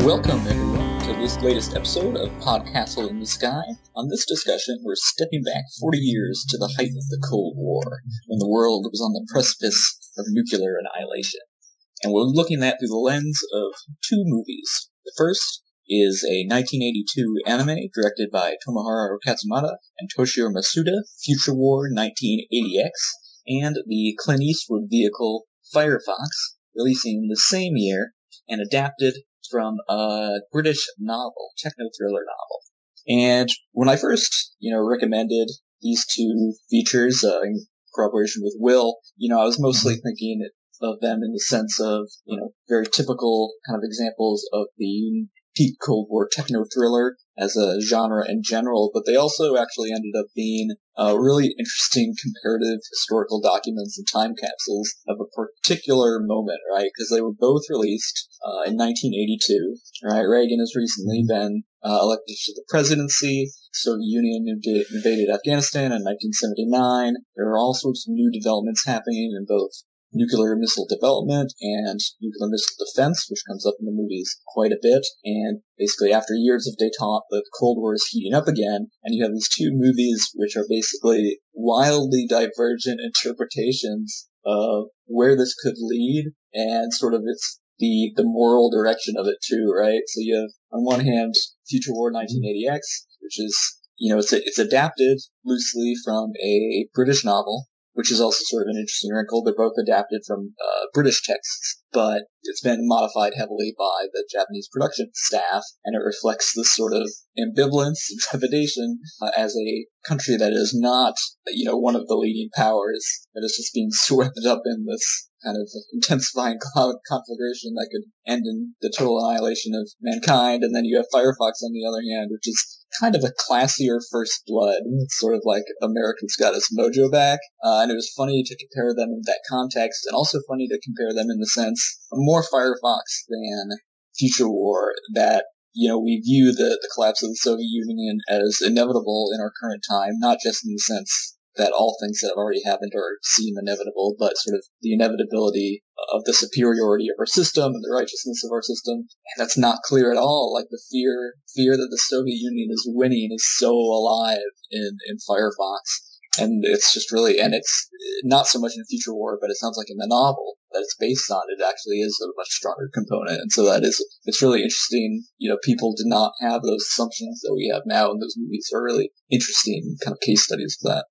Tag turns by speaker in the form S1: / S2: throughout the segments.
S1: Welcome, everyone, to this latest episode of Podcastle in the Sky. On this discussion, we're stepping back 40 years to the height of the Cold War, when the world was on the precipice of nuclear annihilation. And we're looking at through the lens of two movies. The first is a 1982 anime directed by Tomoharu Katsumata and Toshio Masuda, Future War 1980X, and the Clint Eastwood vehicle Firefox, releasing the same year and adapted from a British novel, techno thriller novel. And when I first, you know, recommended these two features uh, in cooperation with Will, you know, I was mostly thinking of them in the sense of, you know, very typical kind of examples of the peak Cold War techno thriller as a genre in general, but they also actually ended up being uh, really interesting comparative historical documents and time capsules of a particular moment, right? Because they were both released uh, in 1982, right? Reagan has recently been uh, elected to the presidency. Soviet Union invaded Afghanistan in 1979. There are all sorts of new developments happening in both nuclear missile development and nuclear missile defense, which comes up in the movies quite a bit. And basically, after years of detente, the Cold War is heating up again, and you have these two movies which are basically wildly divergent interpretations of where this could lead and sort of its the the moral direction of it too, right? So you have on one hand Future War 1980X, which is you know it's a, it's adapted loosely from a British novel which is also sort of an interesting wrinkle. They're both adapted from uh, British texts, but it's been modified heavily by the Japanese production staff, and it reflects this sort of ambivalence and trepidation uh, as a country that is not, you know, one of the leading powers, that is just being swept up in this kind of intensifying cloud conflagration that could end in the total annihilation of mankind. And then you have Firefox on the other hand, which is kind of a classier First Blood. It's sort of like Americans got its mojo back. Uh, and it was funny to compare them in that context, and also funny to compare them in the sense more Firefox than Future War, that you know, we view the, the collapse of the Soviet Union as inevitable in our current time, not just in the sense that all things that have already happened are seem inevitable, but sort of the inevitability of the superiority of our system and the righteousness of our system. And that's not clear at all. Like the fear, fear that the Soviet Union is winning is so alive in, in Firefox. And it's just really, and it's not so much in Future War, but it sounds like in the novel that it's based on, it actually is a much stronger component. And so that is, it's really interesting. You know, people did not have those assumptions that we have now, and those movies are really interesting kind of case studies of that.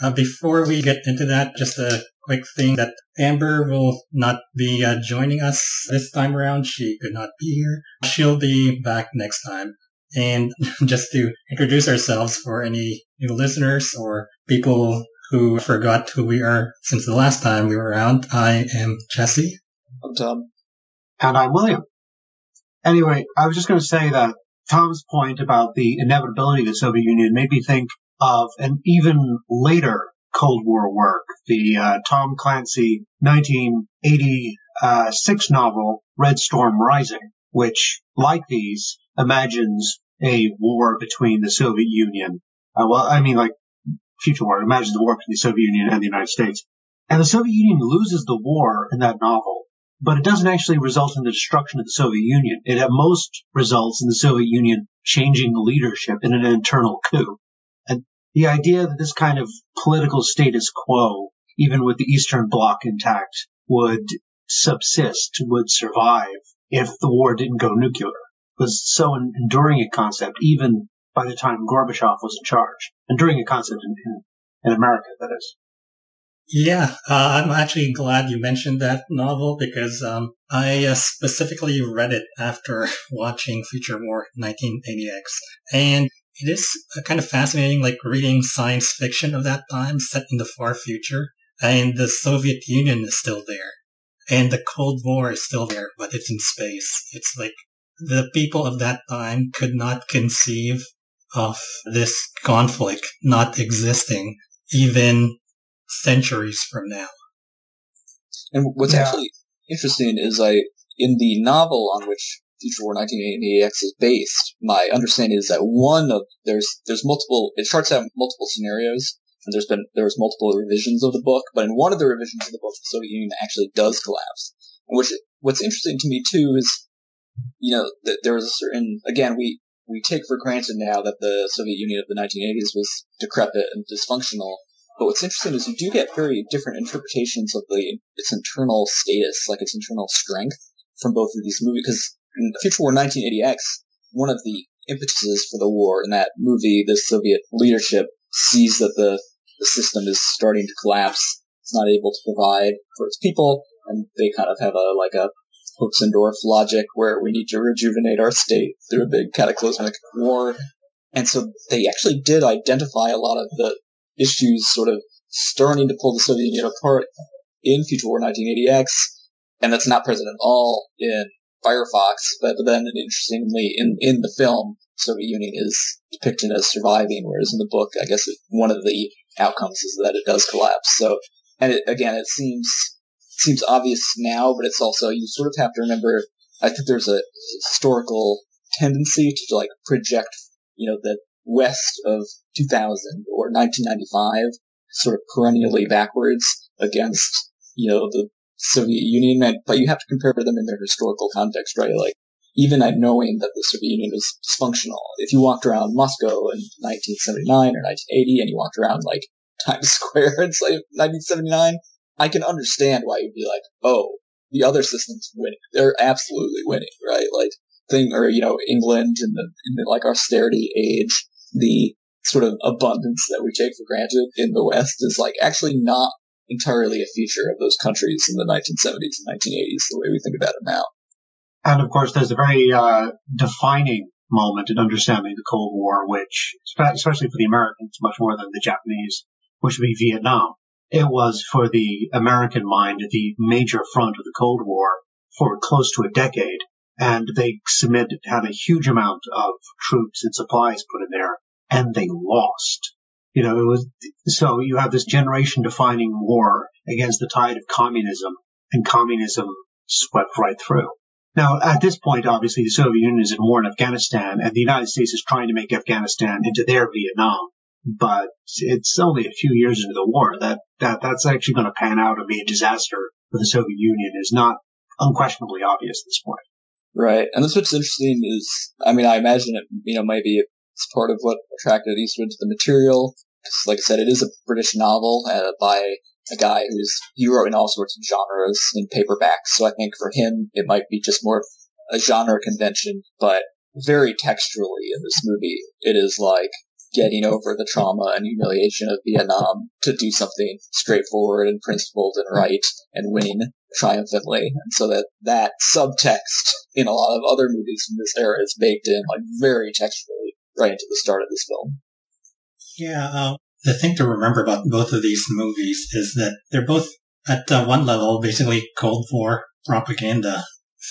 S2: Uh, before we get into that, just a quick thing that Amber will not be uh, joining us this time around. She could not be here. She'll be back next time. And just to introduce ourselves for any new listeners or people who forgot who we are since the last time we were around, I am Jesse.
S1: I'm Tom.
S3: And I'm William. Anyway, I was just going to say that Tom's point about the inevitability of the Soviet Union made me think of an even later Cold War work, the uh, Tom Clancy 1986 novel Red Storm Rising, which, like these, imagines a war between the Soviet Union. Uh, well, I mean, like future war, imagines the war between the Soviet Union and the United States. And the Soviet Union loses the war in that novel, but it doesn't actually result in the destruction of the Soviet Union. It at most results in the Soviet Union changing leadership in an internal coup And the idea that this kind of political status quo, even with the Eastern Bloc intact, would subsist, would survive if the war didn't go nuclear was so enduring a concept, even by the time Gorbachev was in charge. Enduring a concept in, in, in America, that is.
S2: Yeah, uh, I'm actually glad you mentioned that novel because um, I uh, specifically read it after watching Future War 1980X. And it is kind of fascinating, like reading science fiction of that time set in the far future. And the Soviet Union is still there. And the Cold War is still there, but it's in space. It's like the people of that time could not conceive of this conflict not existing even centuries from now.
S1: And what's yeah. actually interesting is I, in the novel on which Future War 1980X is based, my understanding is that one of there's there's multiple. It starts out multiple scenarios, and there's been there's multiple revisions of the book. But in one of the revisions of the book, the Soviet Union actually does collapse. And which what's interesting to me too is you know, that there was a certain, again, we, we take for granted now that the Soviet Union of the 1980s was decrepit and dysfunctional. But what's interesting is you do get very different interpretations of the its internal status, like its internal strength, from both of these movies. Because in Future War 1980X, one of the impetuses for the war in that movie, the Soviet leadership sees that the, the system is starting to collapse. It's not able to provide for its people, and they kind of have a like a Hotzendorf logic where we need to rejuvenate our state through a big cataclysmic war. And so they actually did identify a lot of the issues sort of starting to pull the Soviet Union apart in Future War 1980X, and that's not present at all in Firefox, but then interestingly in, in the film, Soviet Union is depicted as surviving, whereas in the book, I guess it, one of the outcomes is that it does collapse. So, and it, again, it seems seems obvious now, but it's also you sort of have to remember. I think there's a historical tendency to like project, you know, the West of 2000 or 1995 sort of perennially backwards against, you know, the Soviet Union, but you have to compare them in their historical context, right? Like, even knowing that the Soviet Union was dysfunctional, if you walked around Moscow in 1979 or 1980 and you walked around like Times Square in like 1979, I can understand why you'd be like, oh, the other system's winning. They're absolutely winning, right? Like thing, or you know, England in the, in the like austerity age, the sort of abundance that we take for granted in the West is like actually not entirely a feature of those countries in the 1970s and 1980s, the way we think about it now.
S3: And of course, there's a very uh, defining moment in understanding the Cold War, which, especially for the Americans, much more than the Japanese, which would be Vietnam. It was for the American mind the major front of the Cold War for close to a decade. And they submitted, had a huge amount of troops and supplies put in there, and they lost. You know, it was, so you have this generation defining war against the tide of communism, and communism swept right through. Now, at this point, obviously, the Soviet Union is in war in Afghanistan, and the United States is trying to make Afghanistan into their Vietnam but it's only a few years into the war that, that that's actually going to pan out and be a disaster for the Soviet Union is not unquestionably obvious at this point.
S1: Right. And that's what's interesting is, I mean, I imagine it, you know, maybe it's part of what attracted Eastwood to the material. Like I said, it is a British novel uh, by a guy who's, he wrote in all sorts of genres in paperbacks. So I think for him, it might be just more a genre convention, but very texturally in this movie, it is like getting over the trauma and humiliation of Vietnam to do something straightforward and principled and right and winning triumphantly. And so that that subtext in a lot of other movies from this era is baked in like very textually right into the start of this film.
S2: Yeah, uh, the thing to remember about both of these movies is that they're both at uh, one level basically Cold War propaganda.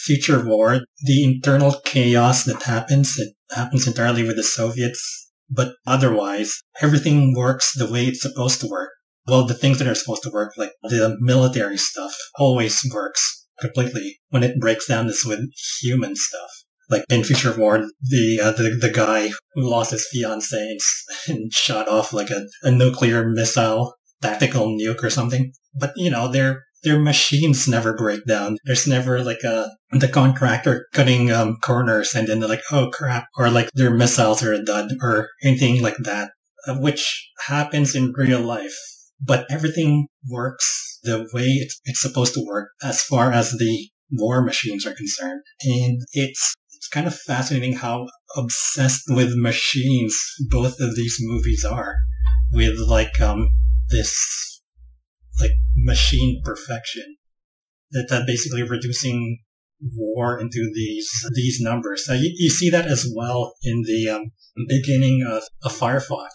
S2: Future war, the internal chaos that happens, it happens entirely with the Soviets but otherwise, everything works the way it's supposed to work. Well, the things that are supposed to work, like the military stuff, always works completely. When it breaks down, this with human stuff. Like in Future War, the, uh, the the guy who lost his fiance and, and shot off like a, a nuclear missile, tactical nuke or something. But you know, they're their machines never break down. There's never like a the contractor cutting um, corners and then they're like, oh crap, or like their missiles are dud or anything like that, uh, which happens in real life. But everything works the way it's, it's supposed to work as far as the war machines are concerned. And it's it's kind of fascinating how obsessed with machines both of these movies are, with like um this machine perfection. That, that basically reducing war into these these numbers. So you, you see that as well in the um, beginning of, of Firefox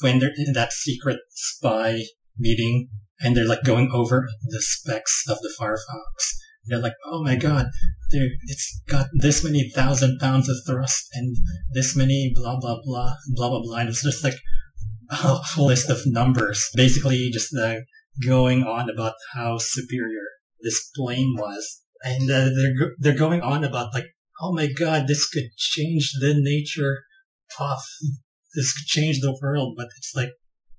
S2: when they're in that secret spy meeting and they're like going over the specs of the Firefox. They're like, oh my god, it's got this many thousand pounds of thrust and this many blah blah blah blah blah blah. And it's just like a list of numbers, basically just the going on about how superior this plane was, and uh, they're they're going on about like, oh my god, this could change the nature of this could change the world, but it's like,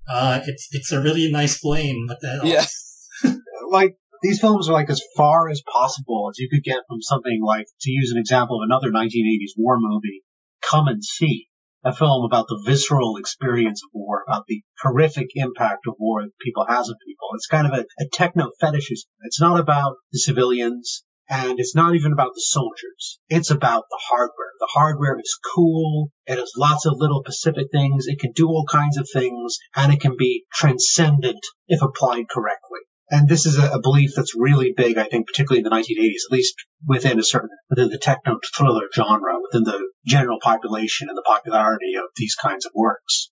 S2: uh, it's it's a really nice plane. but the hell?
S1: Yeah.
S3: like these films are like as far as possible as you could get from something like, to use an example of another 1980s war movie, Come and See, a film about the visceral experience of war, about the horrific impact of war that people has on people. It's kind of a, a techno fetishism. It's not about the civilians. And it's not even about the soldiers. It's about the hardware. The hardware is cool. It has lots of little specific things. It can do all kinds of things and it can be transcendent if applied correctly. And this is a, belief that's really big, I think, particularly in the 1980s, at least within a certain, within the techno thriller genre, within the general population and the popularity of these kinds of works.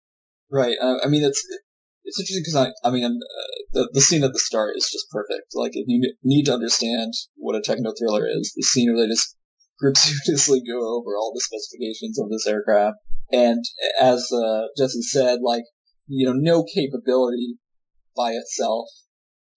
S1: Right. Uh, I mean, it's, it's interesting because I, I mean, uh, the, the scene at the start is just perfect. Like, if you need to understand what a techno thriller is, the scene where they just gratuitously go over all the specifications of this aircraft. And as uh, Jesse said, like, you know, no capability by itself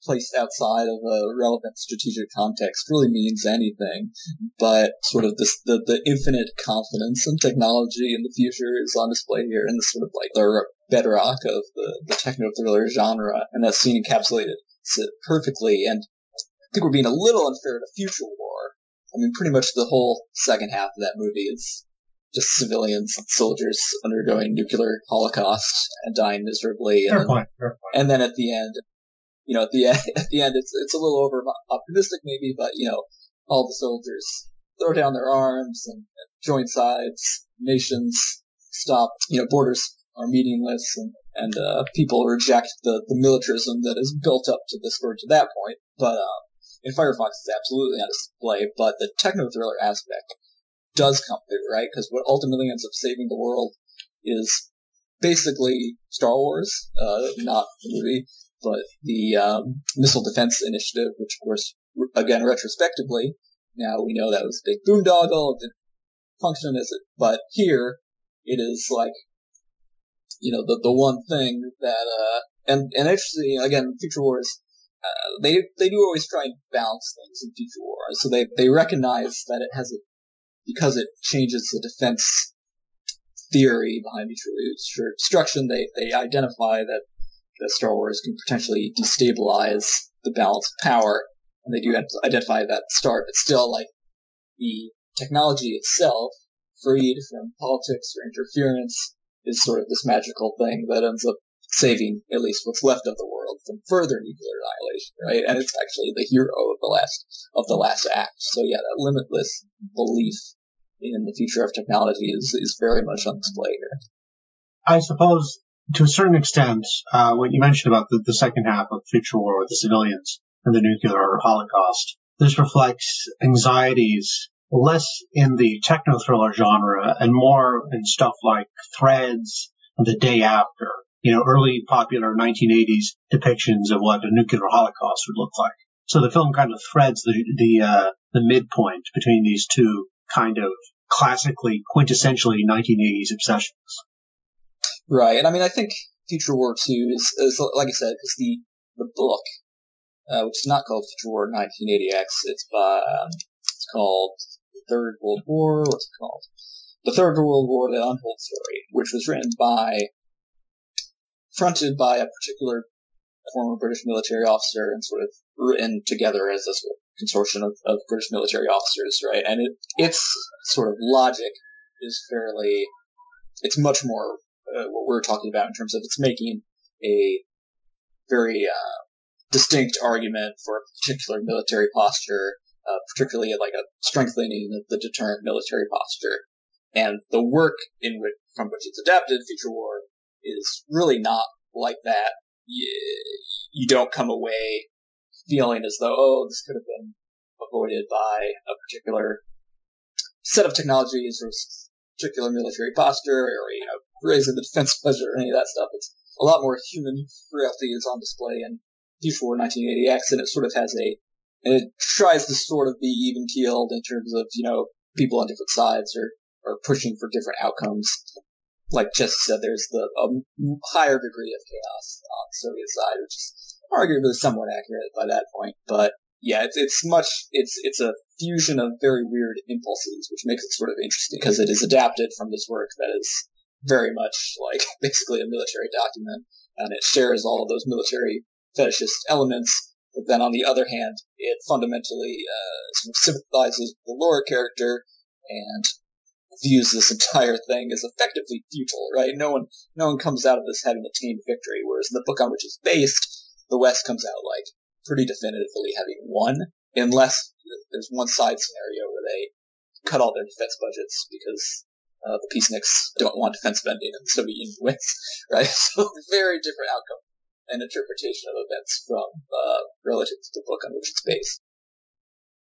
S1: placed outside of a relevant strategic context really means anything. But sort of this, the, the infinite confidence in technology in the future is on display here in the sort of like the bedrock of the, the techno thriller genre. And that scene encapsulated it perfectly. And I think we're being a little unfair to Future War. I mean, pretty much the whole second half of that movie is just civilians and soldiers undergoing nuclear holocaust and dying miserably.
S3: Fair
S1: and,
S3: point, fair point.
S1: and then at the end, you know, at the end, at the end, it's it's a little over optimistic maybe, but you know, all the soldiers throw down their arms and, join sides. Nations stop. You know, borders are meaningless, and and uh, people reject the the militarism that is built up to this or to that point. But uh, in Firefox, it's absolutely on display. But the techno thriller aspect does come through, right? Because what ultimately ends up saving the world is basically Star Wars, uh, not the movie, but the um, Missile Defense Initiative, which of course, again, retrospectively, now we know that was a big boondoggle, it didn't function as it, but here, it is like, you know, the, the one thing that, uh, and, and actually, again, Future Wars, uh, they, they do always try and balance things in Future War, so they, they recognize that it has a, because it changes the defense theory behind mutual destruction, they, they identify that that Star Wars can potentially destabilize the balance of power, and they do identify that start, but still, like, the technology itself, freed from politics or interference, is sort of this magical thing that ends up saving at least what's left of the world from further nuclear annihilation, right? And it's actually the hero of the last of the last act. So yeah, that limitless belief in the future of technology is is very much on display here.
S3: I suppose to a certain extent, uh, what you mentioned about the, the second half of Future War with the civilians and the nuclear holocaust, this reflects anxieties less in the techno thriller genre and more in stuff like Threads and The Day After, you know, early popular 1980s depictions of what a nuclear holocaust would look like. So the film kind of threads the the uh, the midpoint between these two kind of classically quintessentially 1980s obsessions.
S1: Right, and I mean, I think Future War Two is, is like I said, is the the book, uh, which is not called Future War 1980X. It's by um, it's called the Third World War. What's it called? The Third World War: The Untold Story, which was written by, fronted by a particular former British military officer and sort of written together as of consortium of, of British military officers, right? And it, its sort of logic is fairly, it's much more uh, what we're talking about in terms of it's making a very uh, distinct argument for a particular military posture, uh, particularly like a strengthening of the deterrent military posture. And the work in which, from which it's adapted, Future War, is really not like that. You, don't come away feeling as though, oh, this could have been avoided by a particular set of technologies or particular military posture or, you know, raising the defense budget or any of that stuff. It's a lot more human frailty is on display in Future War 1980X, and it sort of has a, and it tries to sort of be even keeled in terms of, you know, people on different sides are, are pushing for different outcomes. Like Jesse said, there's the a higher degree of chaos on the Soviet side, which is arguably somewhat accurate by that point. But yeah, it's, it's much, it's, it's a fusion of very weird impulses, which makes it sort of interesting because it is adapted from this work that is very much like basically a military document, and it shares all of those military fetishist elements, But then on the other hand, it fundamentally uh, sort of sympathizes with the Laura character and views this entire thing as effectively futile, right? No one, no one comes out of this having attained victory, whereas in the book on which it's based, the West comes out like pretty definitively having won, unless there's one side scenario where they cut all their defense budgets because uh, the peaceniks don't want defense spending and the Soviet Union wins, right? So very different outcome and interpretation of events from uh, relative to the book on which it's based.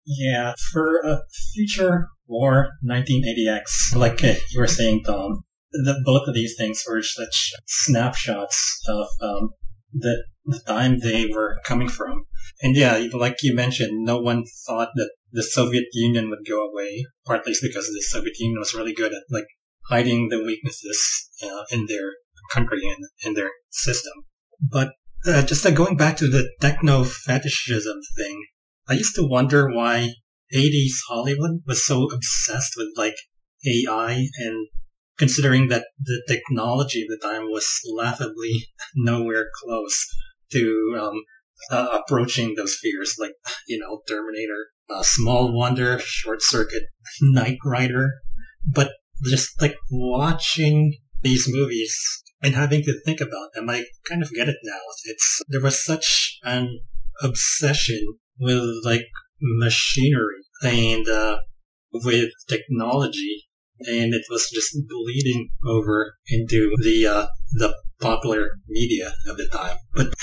S2: Yeah, for a future war 1980X, like uh, you were saying, Tom, the, both of these things were such snapshots of um, the, the time they were coming from. And yeah, like you mentioned, no one thought that the Soviet Union would go away, partly because the Soviet Union was really good at like hiding the weaknesses uh, in their country and in their system. But uh, just uh, going back to the techno fetishism thing, I used to wonder why 80s Hollywood was so obsessed with like AI and considering that the technology at the time was laughably nowhere close to um, uh, approaching those fears, like, you know, Terminator, uh, Small Wonder, Short Circuit, Knight Rider. But just like watching these movies and having to think about them, I kind of get it now. It's, there was such an obsession with like machinery and, uh, with technology and it was just bleeding over into the, uh, the popular media of the time. But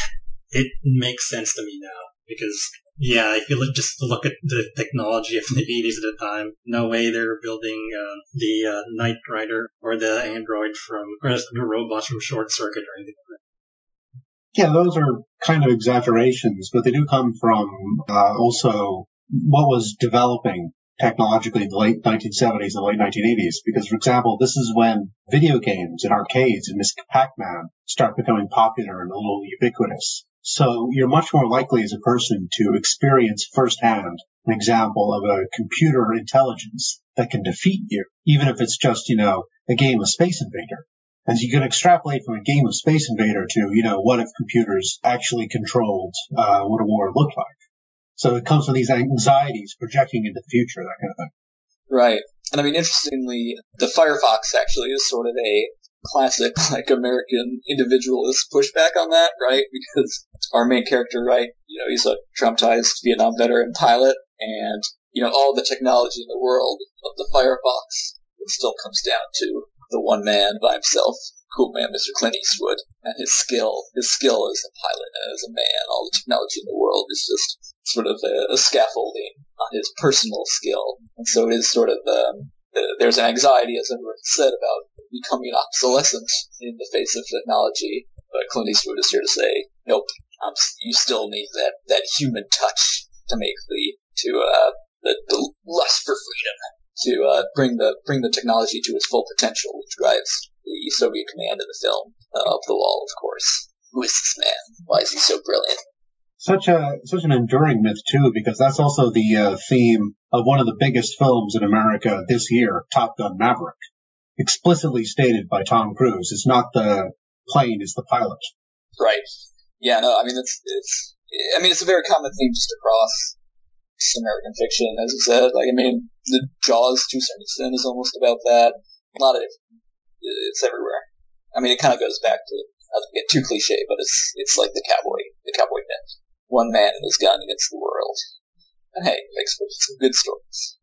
S2: it makes sense to me now because yeah, if you look, just look at the technology of the 80s at the time, no way they were building uh, the uh, Knight Rider or the android from, or the robots from Short Circuit or anything like
S3: that. Yeah, those are kind of exaggerations, but they do come from uh, also what was developing technologically in the late 1970s and late 1980s. Because, for example, this is when video games and arcades and Miss Pac-Man start becoming popular and a little ubiquitous. So you're much more likely as a person to experience firsthand an example of a computer intelligence that can defeat you, even if it's just, you know, a game of Space Invader. And you can extrapolate from a game of Space Invader to, you know, what if computers actually controlled uh, what a war looked like. So it comes from these anxieties projecting into the future, that kind of thing.
S1: Right. And I mean, interestingly, the Firefox actually is sort of a classic, like, American individualist pushback on that, right? Because our main character, right, you know, he's a traumatized Vietnam veteran pilot, and, you know, all the technology in the world of the Firefox, still comes down to the one man by himself, cool man, Mr. Clint Eastwood, and his skill, his skill as a pilot and as a man. All the technology in the world is just sort of a, a scaffolding on his personal skill. And so it is sort of, um, there's an anxiety, as everyone said, about becoming obsolescent in the face of technology. But Clint Eastwood is here to say, nope, you still need that, that human touch to make the, to, uh, the, the lust for freedom, to, uh, bring the, bring the technology to its full potential, which drives the Soviet command in the film, uh, up the wall, of course. Who is this man? Why is he so brilliant?
S3: Such a, such an enduring myth too, because that's also the, uh, theme of one of the biggest films in America this year, Top Gun Maverick. Explicitly stated by Tom Cruise. It's not the plane, it's the pilot.
S1: Right. Yeah, no, I mean, it's, it's, I mean, it's a very common theme just across American fiction, as you said. Like, I mean, the Jaws, to a certain extent, is almost about that. A lot of it's everywhere. I mean, it kind of goes back to, not get too cliche, but it's, it's like the cowboy, the cowboy myth. One man and his gun against the world. And hey, makes for some good stories.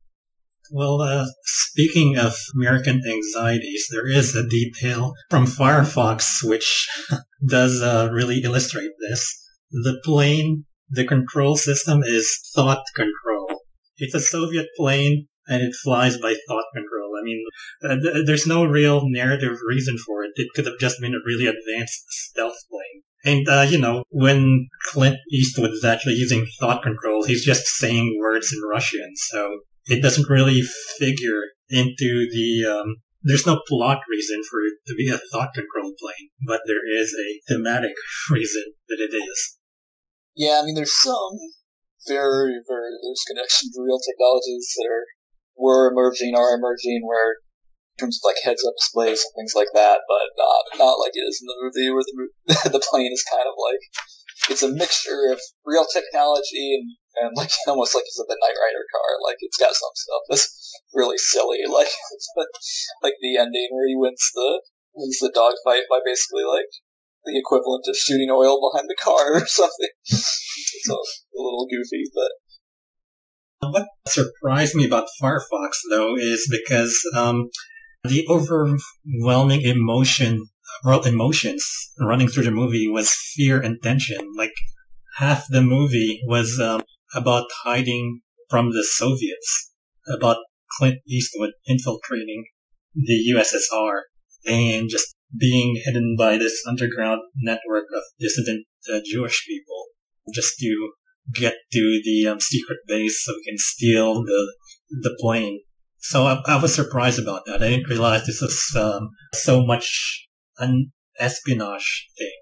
S2: Well, uh, speaking of American anxieties, there is a detail from Firefox which does uh, really illustrate this. The plane, the control system is thought control. It's a Soviet plane and it flies by thought control. I mean, uh, th- there's no real narrative reason for it. It could have just been a really advanced stealth plane. And, uh, you know, when Clint Eastwood is actually using thought control, he's just saying words in Russian. So it doesn't really figure into the, um, there's no plot reason for it to be a thought control plane, but there is a thematic reason that it is.
S1: Yeah, I mean, there's some very, very loose connections to real technologies that are, were emerging, are emerging, where in terms of like heads up displays and things like that, but not, not like it is in the movie where the, the plane is kind of like it's a mixture of real technology and, and like almost like it's a the Knight Rider car. Like it's got some stuff that's really silly, like like the ending where he wins the wins the dogfight by basically like the equivalent of shooting oil behind the car or something. it's a, a little goofy, but
S2: what surprised me about Firefox, though, is because um, the overwhelming emotion, well, emotions running through the movie was fear and tension. Like half the movie was um, about hiding from the Soviets, about Clint Eastwood infiltrating the USSR, and just being hidden by this underground network of dissident uh, Jewish people, just to get to the um, secret base so we can steal the the plane. So I, I, was surprised about that. I didn't realize this was um, so much an espionage thing.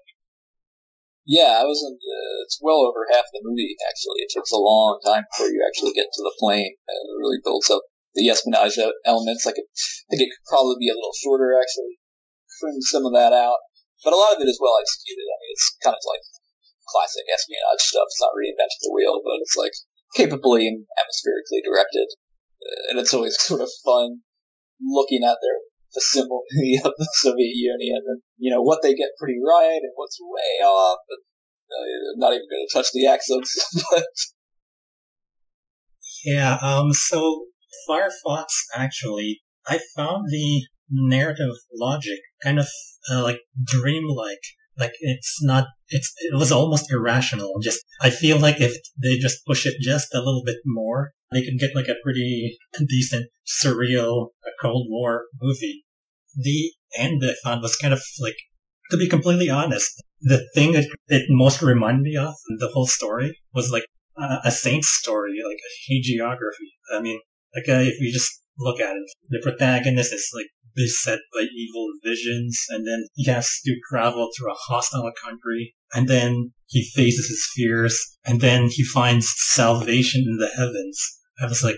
S1: Yeah, I wasn't. Uh, it's well over half the movie. Actually, it takes a long time before you actually get to the plane. It really builds up the espionage elements. Like, it, I think it could probably be a little shorter. Actually, trim some of that out, but a lot of it is well executed. I mean, it's kind of like classic espionage stuff. It's not reinventing the wheel, but it's like capably and atmospherically directed. And it's always sort of fun looking at their the symbol of the Soviet Union and you know what they get pretty right and what's way off. And, uh, I'm not even going to touch the accents, but
S2: yeah. Um. So Firefox actually, I found the narrative logic kind of uh, like dreamlike like it's not, it's, it was almost irrational. Just, I feel like if they just push it just a little bit more, they could get like a pretty decent, surreal Cold War movie. The end I found was kind of like, to be completely honest, the thing that it most reminded me of the whole story was like a, a saint's story, like a hagiography. I mean, like uh, if you just look at it, the protagonist is like beset by evil visions, and then he has to travel through a hostile country, and then he faces his fears, and then he finds salvation in the heavens. I was like,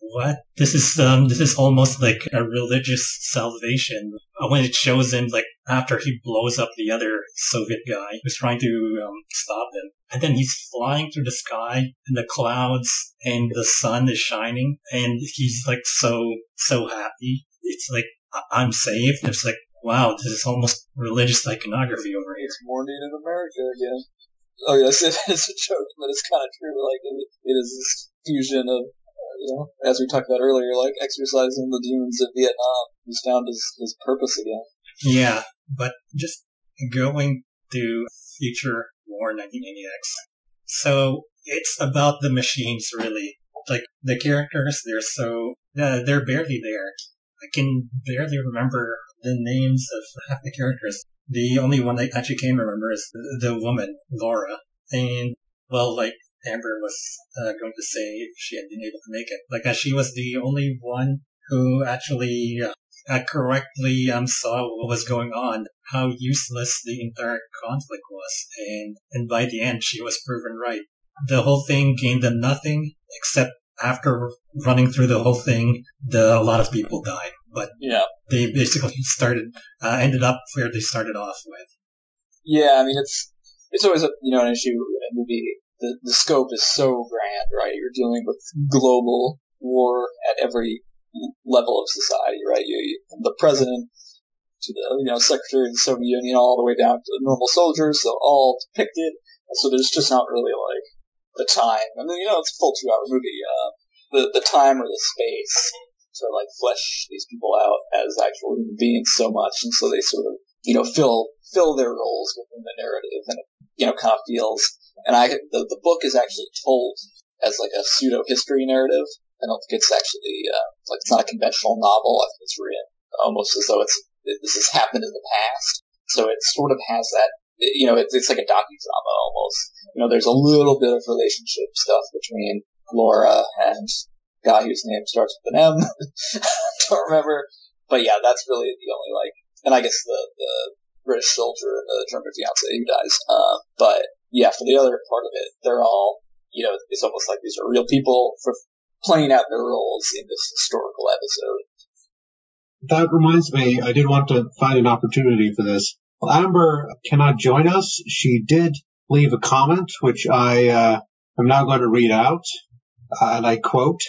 S2: what? This is um, this is almost like a religious salvation. When it shows him like after he blows up the other Soviet guy who's trying to um, stop him, and then he's flying through the sky and the clouds and the sun is shining, and he's like so so happy it's like I'm saved. It's like wow, this is almost religious iconography over here.
S1: It's morning in America again. Oh yes, it is a joke, but it's kind of true. Like it, it is this fusion of uh, you know, as we talked about earlier, like exercising the demons of Vietnam. He's found his, his purpose again.
S2: Yeah, but just going to Future War 1980X. So it's about the machines, really. Like the characters, they're so uh, they're barely there. I can barely remember the names of half the characters. The only one I actually can remember is the, the woman, Laura. And, well, like Amber was uh, going to say she had been able to make it. Like, uh, she was the only one who actually uh, correctly um, saw what was going on, how useless the entire conflict was. And, and by the end, she was proven right. The whole thing gained them nothing except after running through the whole thing, the, a lot of people died. But
S1: yeah,
S2: they basically started, uh, ended up where they started off with.
S1: Yeah, I mean it's it's always a you know an issue in a movie. The the scope is so grand, right? You're dealing with global war at every level of society, right? You, you the president to the you know secretary of the Soviet Union, all the way down to the normal soldiers, so all depicted. So there's just not really like the time. I mean, you know, it's a full two hour movie. Uh, the, the time or the space to like flesh these people out as actual human beings so much. And so they sort of, you know, fill, fill their roles within the narrative and it, you know, kind of feels, and I, the, the book is actually told as like a pseudo history narrative. I don't think it's actually, uh, like it's not a conventional novel. I think it's written almost as though it's, this has happened in the past. So it sort of has that you know, it's like a docudrama almost. You know, there's a little bit of relationship stuff between Laura and guy whose name starts with an M. Don't remember. But yeah, that's really the only like, and I guess the, the British soldier the German fiance who dies. Uh, but yeah, for the other part of it, they're all, you know, it's almost like these are real people for playing out their roles in this historical episode.
S3: That reminds me, I did want to find an opportunity for this. Well, Amber cannot join us. She did leave a comment, which I uh, am now going to read out, uh, and I quote.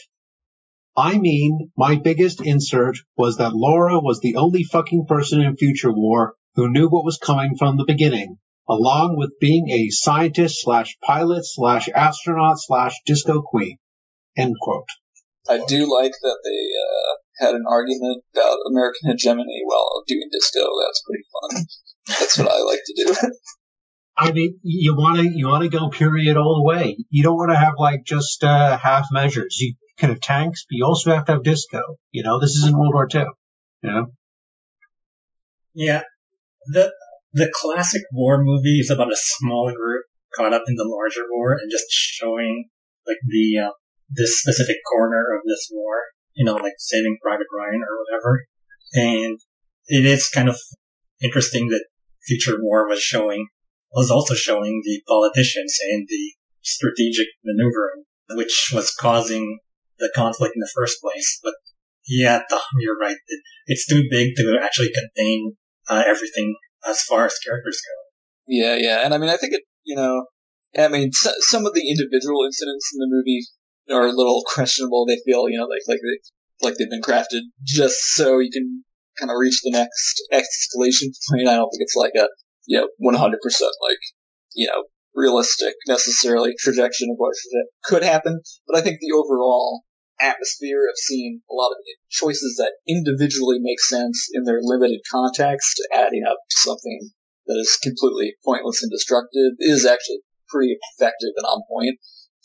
S3: I mean, my biggest insert was that Laura was the only fucking person in Future War who knew what was coming from the beginning, along with being a scientist slash pilot slash astronaut slash disco queen. End quote.
S1: I do like that they uh, had an argument about American hegemony while doing disco. That's pretty fun. That's what I like to do.
S3: I mean, you want to you want to go period all the way. You don't want to have like just uh, half measures. You can have tanks, but you also have to have disco. You know, this is in World War II. You know.
S2: Yeah, the the classic war movie is about a small group caught up in the larger war and just showing like the uh, this specific corner of this war. You know, like Saving Private Ryan or whatever. And it is kind of interesting that Future War was showing was also showing the politicians and the strategic maneuvering, which was causing the conflict in the first place. But yeah, you're right. It, it's too big to actually contain uh, everything as far as characters go.
S1: Yeah, yeah, and I mean, I think it, you know, I mean, some of the individual incidents in the movie are a little questionable. They feel, you know, like like they, like they've been crafted just so you can kind of reach the next escalation point. I don't think it's like a you know, 100% like, you know, realistic necessarily projection of what could happen. But I think the overall atmosphere of seeing a lot of choices that individually make sense in their limited context, adding up to something that is completely pointless and destructive is actually pretty effective and on point.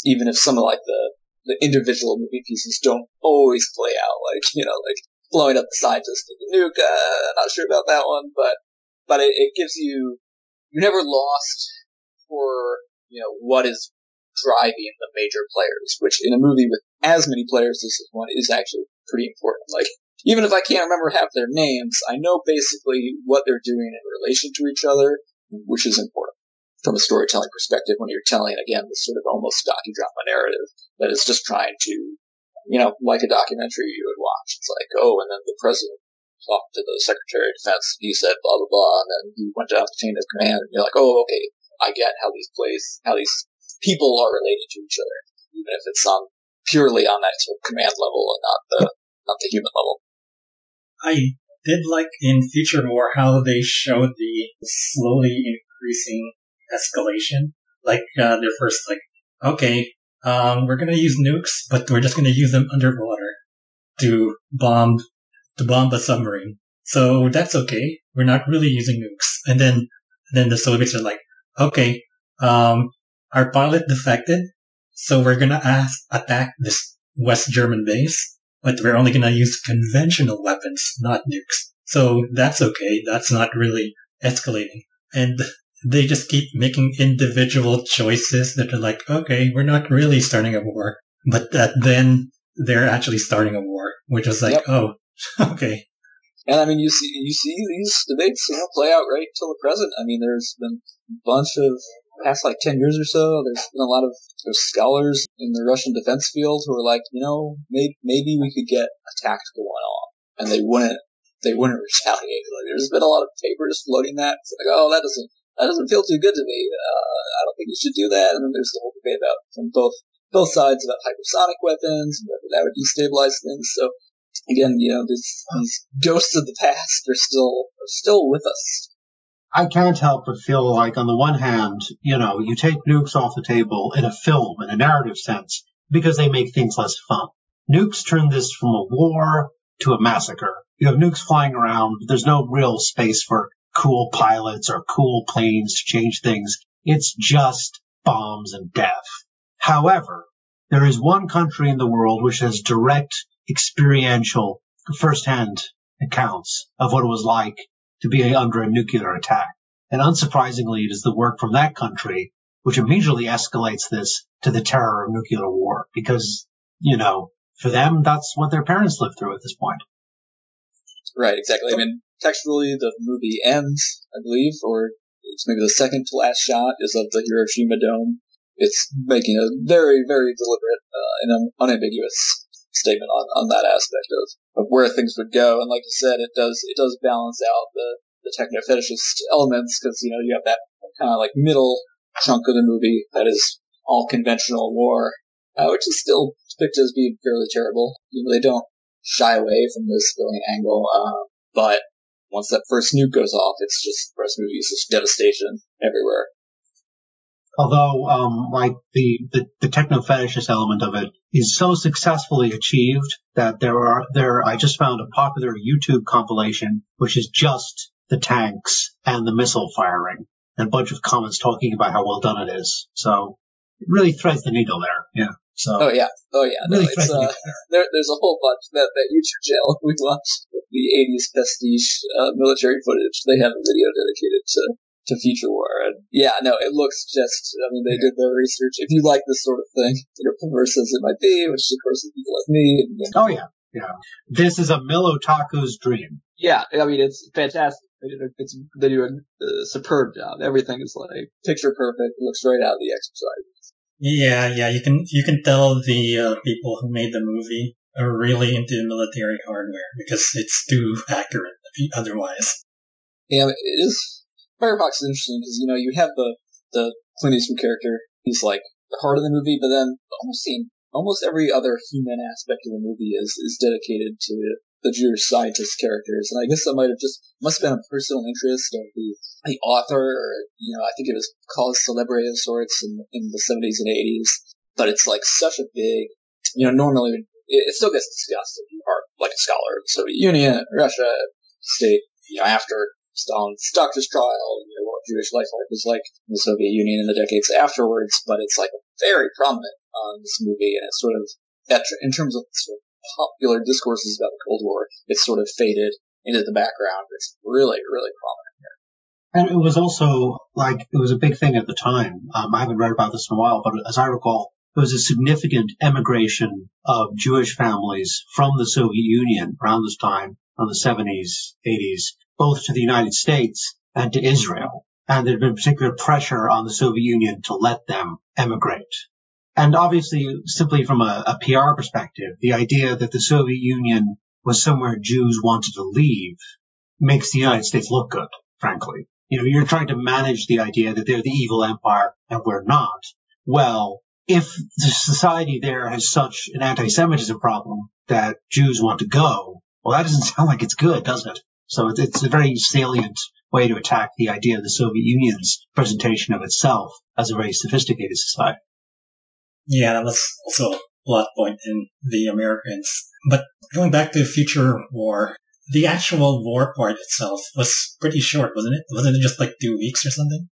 S1: Even if some of like the, the individual movie pieces don't always play out, like, you know, like blowing up the scientist with the nuke, uh, not sure about that one, but but it, it gives you you're never lost for you know what is driving the major players. Which in a movie with as many players as this one is actually pretty important. Like even if I can't remember half their names, I know basically what they're doing in relation to each other, which is important from a storytelling perspective when you're telling again this sort of almost docudrama narrative that is just trying to you know, like a documentary you would watch. It's like, oh, and then the president talked to the Secretary of Defense. He said blah blah blah, and then he went down the chain of command, and you're like, oh, okay, I get how these plays, how these people are related to each other, even if it's on purely on that sort of command level and not the not the human level.
S2: I did like in Future War how they showed the slowly increasing escalation. Like uh, first like, okay, um, we're gonna use nukes, but we're just gonna use them underwater to bomb to bomb a submarine. So that's okay. We're not really using nukes. And then, then the Soviets are like, okay, um, our pilot defected, so we're gonna ask, attack this West German base, but we're only gonna use conventional weapons, not nukes. So that's okay. That's not really escalating. And they just keep making individual choices that are like, okay, we're not really starting a war, but that then they're actually starting a war, which is like, yep. oh, okay.
S1: And I mean, you see, you see these debates, you know, play out right till the present. I mean, there's been a bunch of past like ten years or so. There's been a lot of scholars in the Russian defense field who are like, you know, maybe maybe we could get a tactical one off, and they wouldn't they wouldn't retaliate. Like, there's been a lot of papers floating that. It's like, oh, that doesn't that doesn't feel too good to me. Uh, I don't think you should do that. And then there's the whole debate about from both both sides about hypersonic weapons and whether that would destabilize things. So again, you know, these, these ghosts of the past are still are still with us.
S3: I can't help but feel like, on the one hand, you know, you take nukes off the table in a film, in a narrative sense, because they make things less fun. Nukes turn this from a war to a massacre. You have nukes flying around. But there's no real space for cool pilots or cool planes to change things. It's just bombs and death. However, there is one country in the world which has direct experiential firsthand accounts of what it was like to be under a nuclear attack. And unsurprisingly, it is the work from that country which immediately escalates this to the terror of nuclear war because, you know, for them, that's what their parents lived through at this point.
S1: Right, exactly. I mean, textually, the movie ends, I believe, or it's maybe the second to last shot is of the Hiroshima dome. It's making a very, very deliberate uh, and unambiguous statement on, on that aspect of, of where things would go. And like you said, it does it does balance out the, the techno fetishist elements because you know you have that kind of like middle chunk of the movie that is all conventional war, uh, which is still depicted as being fairly terrible. You know, they don't shy away from the civilian angle, uh, but once that first nuke goes off, it's just the rest of the movie is just devastation everywhere.
S3: Although, um, like the, the, the techno fetishist element of it is so successfully achieved that there are, there, I just found a popular YouTube compilation, which is just the tanks and the missile firing and a bunch of comments talking about how well done it is. So it really threads the needle there. Yeah. So.
S1: Oh yeah. Oh yeah. No,
S3: Really
S1: it's, uh, there, there's a whole bunch that, that YouTube channel we watched the 80s pastiche, uh, military footage. They have a video dedicated to, to future war. And yeah, no, it looks just, I mean, they did their research. If you like this sort of thing, you know, perverse as it might be, which of course is people like me. And,
S3: Oh yeah. Yeah. This is a Milotaku's dream.
S1: Yeah, I mean it's fantastic. They do, it's, they do a, a superb job. Everything is like picture perfect. It looks right out of the exercise.
S2: Yeah, yeah, you can you can tell the uh, people who made the movie are really into military hardware because it's too accurate otherwise.
S1: Yeah, it is. Firefox is interesting because you know you have the the Clint Eastwood character. He's like the heart of the movie, but then almost seen almost every other human aspect of the movie is is dedicated to the Jewish scientist characters, and I guess that might have just must have been a personal interest of the the author, or you know, I think it was called celebrity of sorts in in the seventies and eighties. But it's like such a big, you know, normally it, it still gets discussed if you are like a scholar of the Soviet Union, Russia, state, you know, after Stalin's doctor's trial, you know, what Jewish life was like in the Soviet Union in the decades afterwards. But it's like very prominent on this movie, and it's sort of in terms of sort of popular discourses about the Cold War, it's sort of faded into the background. It's really, really prominent here.
S3: And it was also like, it was a big thing at the time. Um, I haven't read about this in a while, but as I recall, there was a significant emigration of Jewish families from the Soviet Union around this time, on the 70s, 80s, both to the United States and to Israel. And there had been particular pressure on the Soviet Union to let them emigrate. And obviously, simply from a, a PR perspective, the idea that the Soviet Union was somewhere Jews wanted to leave makes the United States look good, frankly. You know, you're trying to manage the idea that they're the evil empire and we're not. Well, if the society there has such an anti-Semitism problem that Jews want to go, well, that doesn't sound like it's good, does it? So it's, it's a very salient way to attack the idea of the Soviet Union's presentation of itself as a very sophisticated society.
S2: Yeah, that was also a plot point in The Americans. But going back to Future War, the actual war part itself was pretty short, wasn't it? Wasn't it just like two weeks or something?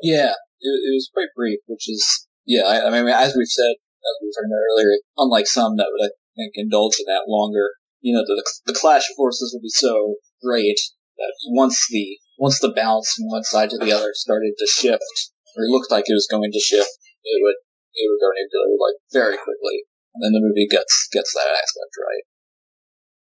S1: Yeah, it, it was quite brief, which is, yeah, I, I mean, as we've said, as we were talking about earlier, unlike some that would, I think, indulge in that longer, you know, the, the clash of forces would be so great that once the, once the balance from one side to the other started to shift, or looked like it was going to shift, it would, it would go nuclear, like, very quickly. And then the movie gets, gets that aspect right.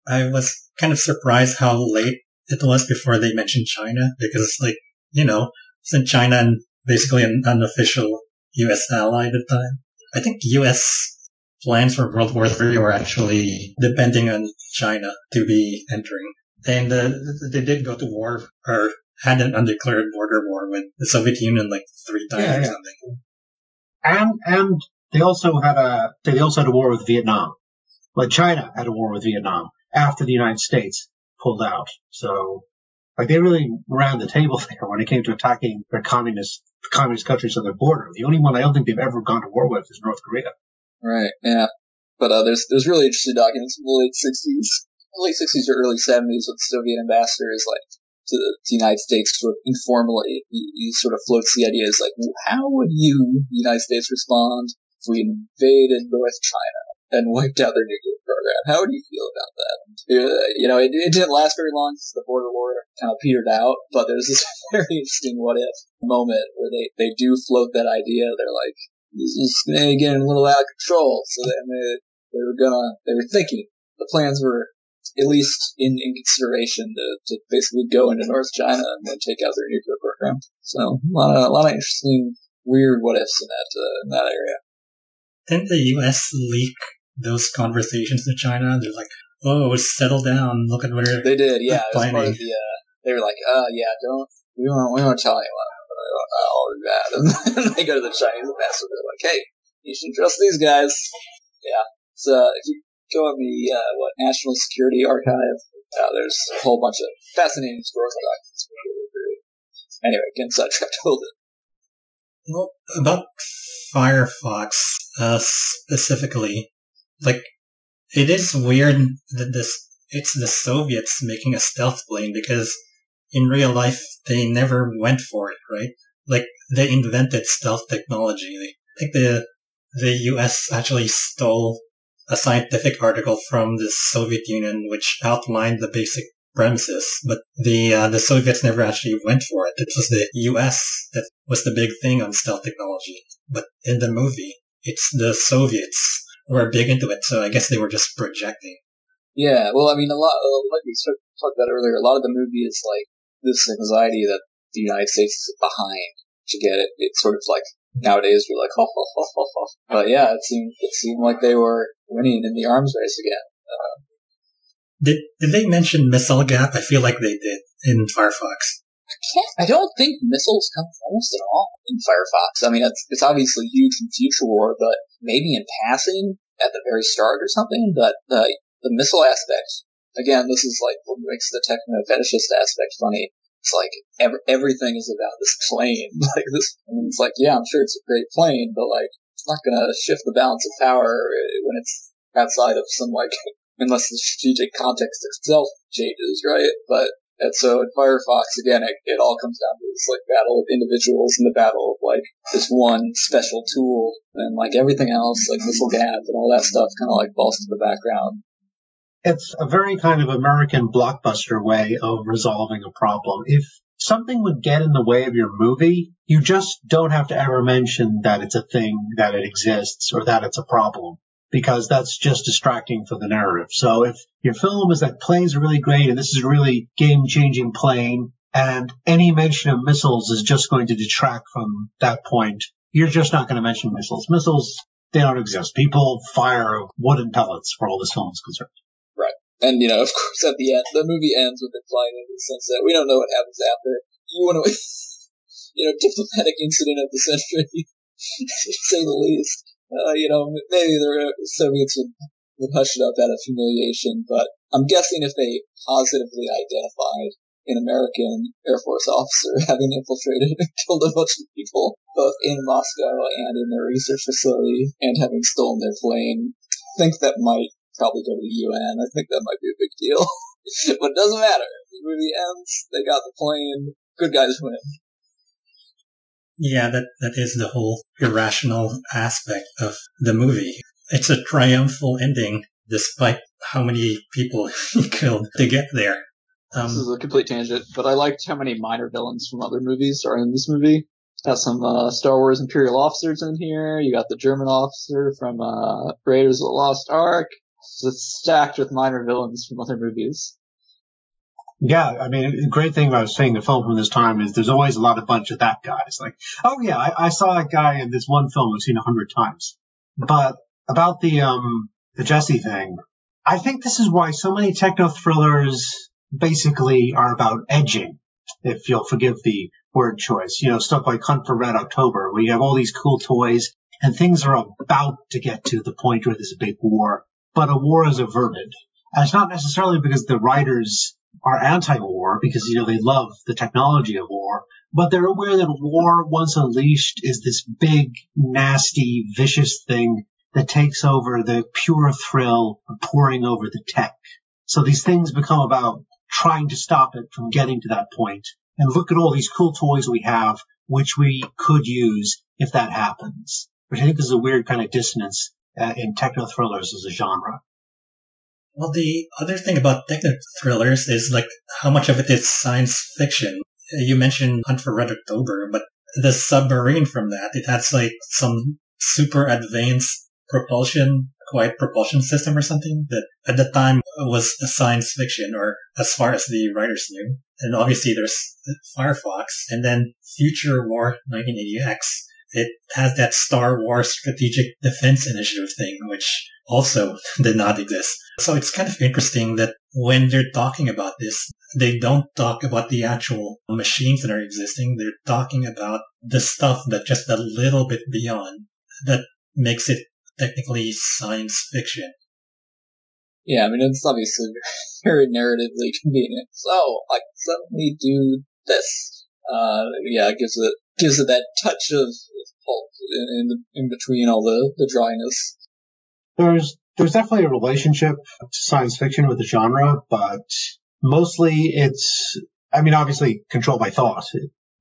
S2: I was kind of surprised how late it was before they mentioned China because, it's like, you know, since China basically an unofficial U.S. ally at the time, I think U.S. plans for World War III were actually depending on China to be entering. And uh, they did go to war or had an undeclared border war with the Soviet Union like three times
S3: Yeah,
S2: or something.
S3: And, and they also had a, they also had a war with Vietnam. Like China had a war with Vietnam after the United States pulled out. So, like they really ran the table there when it came to attacking their communist, communist countries on their border. The only one I don't think they've ever gone to war with is North Korea.
S1: Right, yeah. But uh, there's there's really interesting documents from the late '60s, late '60s or early '70s with the Soviet ambassador is like to the, to the United States, sort of informally. He, he sort of floats the idea as like, how would you, the United States, respond if we invaded North China and wiped out their nuclear program? How would you feel about that? Uh, You know, it, it didn't last very long since the border war kind of petered out, but there's this very interesting what if moment where they, they do float that idea. They're like, this is eh, getting a little out of control. So they, they were gonna, they were thinking, the plans were at least in, in consideration to, to basically go into North China and then take out their nuclear program. So a lot of, a lot of interesting, weird what ifs in that, uh, in that area.
S2: Didn't the U.S. leak those conversations to China? They're like, oh, settle down. Look at where
S1: They did, yeah. It was part of the, uh, they were like, uh, yeah, don't, we won't, we won't tell anyone. Oh, bad. And they go to the Chinese ambassador. They're like, hey, you should trust these guys. Yeah. So if you go on the uh, what National Security Archive, uh, there's a whole bunch of fascinating historical documents. Anyway, getting sidetracked a little bit.
S2: Well, about Firefox uh, specifically, like it is weird that this it's the Soviets making a stealth plane because in real life they never went for it, right? Like they invented stealth technology. Like the the U.S. actually stole a scientific article from the Soviet Union which outlined the basic premises, but the uh, the Soviets never actually went for it. It was the U.S. that was the big thing on stealth technology. But in the movie, it's the Soviets who are big into it, so I guess they were just projecting.
S1: Yeah, well, I mean, a lot, like we talked about earlier, a lot of the movie is like this anxiety that the United States is behind to get it. It's sort of like nowadays we're like, ho, ho, ho, ho, ho. But yeah, it seemed, it seemed like they were winning in the arms race again. Uh,
S2: did, did they mention missile gap? I feel like they did in Firefox.
S1: I can't, I don't think missiles come almost at all in Firefox. I mean, it's, it's obviously huge in Future War, but maybe in passing at the very start or something, but the, the missile aspect, again, this is like what makes the techno fetishist aspect funny. It's like every, everything is about this plane. Like this, it's like, yeah, I'm sure it's a great plane, but like, it's not gonna shift the balance of power eh, when it's outside of some like, unless the strategic context itself changes, right? But and so in Firefox, again, it, it, all comes down to this like battle of individuals and the battle of like this one special tool, and like everything else, like missile gap and all that stuff, kind of like falls to the background.
S3: It's a very kind of American blockbuster way of resolving a problem. If something would get in the way of your movie, you just don't have to ever mention that it's a thing, that it exists, or that it's a problem because that's just distracting for the narrative. So if your film is that planes are really great and this is a really game changing plane and any mention of missiles is just going to detract from that point, you're just not going to mention missiles. Missiles, they don't exist. People fire wooden pellets for all this film is concerned.
S1: And, you know, of course, at the end, the movie ends with it flying into the sunset. We don't know what happens after. You want to, you know, diplomatic incident of the century, to say the least uh, you know, maybe the Soviets would, would hush it up out of humiliation, but I'm guessing if they positively identified an American Air Force officer having infiltrated and killed a bunch of people, both in Moscow and in their research facility, and having stolen their plane, I think that might probably go to the UN. I think that might be a big deal. but it doesn't matter. The movie ends, they got the plane, good guys win.
S2: Yeah, that, that is the whole irrational aspect of the movie. It's a triumphal ending despite how many people he killed to get there.
S4: Um, this is a complete tangent, but I liked how many minor villains from other movies are in this movie. Got some uh, Star Wars Imperial officers in here. You got the German officer from uh, Raiders of the Lost Ark. Stacked with minor villains from other movies.
S3: Yeah, I mean, the great thing about seeing the film from this time is there's always a lot of bunch of that guys. Like, oh yeah, I, I saw that guy in this one film I've seen a hundred times. But about the um the Jesse thing, I think this is why so many techno thrillers basically are about edging, if you'll forgive the word choice. You know, stuff like Hunt for Red October, where you have all these cool toys and things are about to get to the point where there's a big war, but a war is averted. And it's not necessarily because the writers are anti-war because, you know, they love the technology of war, but they're aware that war, once unleashed, is this big, nasty, vicious thing that takes over the pure thrill of poring over the tech. So these things become about trying to stop it from getting to that point. And look at all these cool toys we have, which we could use if that happens. Which I think is a weird kind of dissonance uh, in techno thrillers as a genre.
S2: Well, the other thing about techno thrillers is like how much of it is science fiction. You mentioned Hunt for Red October, but the submarine from that, it has like some super advanced propulsion, quiet propulsion system or something that at the time was a science fiction or as far as the writers knew. And obviously there's Firefox and then Future War 1980X it has that Star Wars Strategic Defense Initiative thing, which also did not exist. So it's kind of interesting that when they're talking about this, they don't talk about the actual machines that are existing. They're talking about the stuff that just a little bit beyond that makes it technically science fiction.
S1: Yeah, I mean, it's obviously very narratively convenient. So, I can suddenly do this. Uh, yeah, it gives it, gives it that touch of pulp in, in, in between all the, the dryness.
S3: There's, there's definitely a relationship to science fiction with the genre, but mostly it's, I mean, obviously controlled by thought.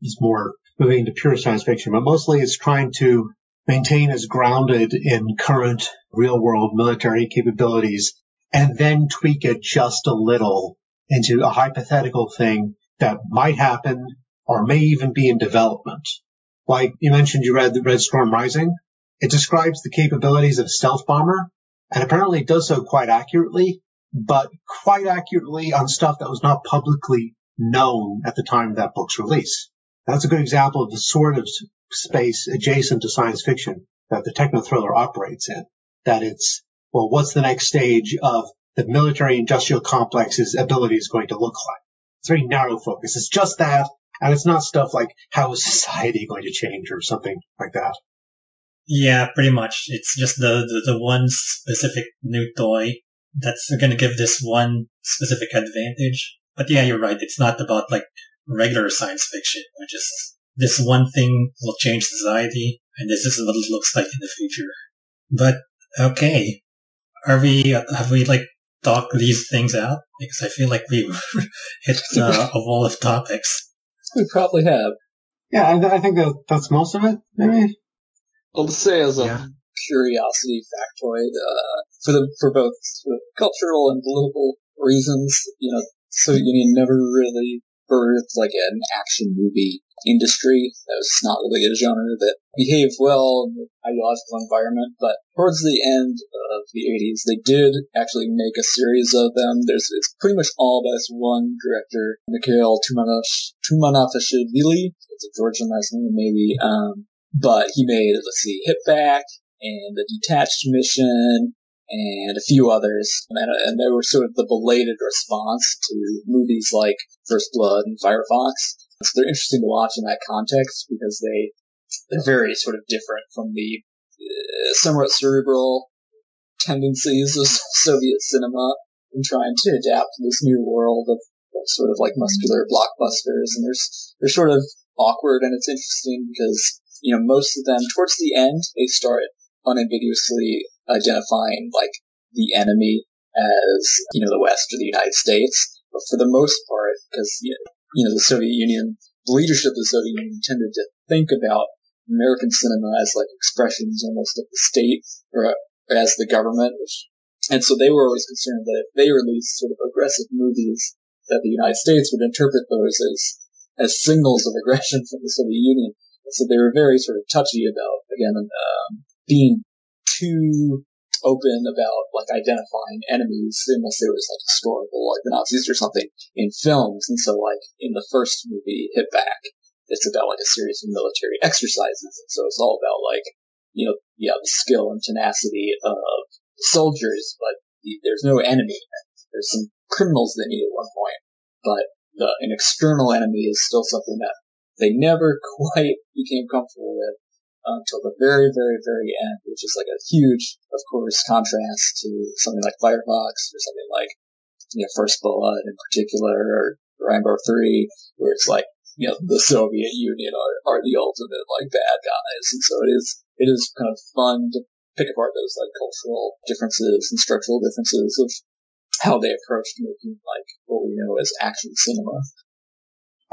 S3: It's more moving into pure science fiction, but mostly it's trying to maintain as grounded in current real world military capabilities and then tweak it just a little into a hypothetical thing that might happen or may even be in development. Like you mentioned, you read the Red Storm Rising. It describes the capabilities of a stealth bomber and apparently it does so quite accurately, but quite accurately on stuff that was not publicly known at the time of that book's release. That's a good example of the sort of space adjacent to science fiction that the techno thriller operates in. That it's, well, what's the next stage of the military industrial complex's ability is going to look like? It's very narrow focus. It's just that, and it's not stuff like how is society going to change or something like that.
S2: Yeah, pretty much. It's just the, the, the one specific new toy that's going to give this one specific advantage. But yeah, you're right. It's not about like regular science fiction, which is this one thing will change society, and this is what it looks like in the future. But okay, are we have we like talked these things out? Because I feel like we hit uh, a wall of topics.
S1: We probably have.
S3: Yeah, I, I think that that's most of it. Maybe.
S4: I'll just say as a
S2: Yeah.
S1: curiosity factoid uh, for the for both cultural and political reasons. You know, Soviet Union never really birthed like an action movie industry. That was not really a genre that behaved well in the ideological environment. But towards the end of the 80s, they did actually make a series of them. There's it's pretty much all by this one director, Mikhail Tumanishvili. It's a Georgian last name, maybe. Um, but he made, let's see, Hit Back and The Detached Mission and a few others. And, and they were sort of the belated response to movies like First Blood and Firefox. So they're interesting to watch in that context because they, they're very sort of different from the uh, somewhat cerebral tendencies of Soviet cinema in trying to adapt to this new world of sort of like muscular blockbusters. And there's, they're sort of awkward and it's interesting because you know, most of them towards the end, they start unambiguously identifying like the enemy as, you know, the West or the United States. But for the most part, because, you know, the Soviet Union, the leadership of the Soviet Union tended to think about American cinema as like expressions almost of the state or as the government, and so they were always concerned that if they released sort of aggressive movies, that the United States would interpret those as, as signals of aggression from the Soviet Union. So they were very sort of touchy about, again, um, being too open about like identifying enemies unless there was like historical, like the Nazis or something in films. And so like in the first movie, Hit Back, it's about like a series of military exercises. And so it's all about like, you know, yeah, the skill and tenacity of soldiers, but there's no enemy. There's some criminals they meet at one point, but the, an external enemy is still something that they never quite became comfortable with Um, until the very, very, very end, which is like a huge, of course, contrast to something like Firefox or something like, you know, First Blood in particular or Rambo 3, where it's like, you know, the Soviet Union are, are the ultimate, like, bad guys. And so it is, it is kind of fun to pick apart those, like, cultural differences and structural differences of how they approached making, like, what we know as action cinema.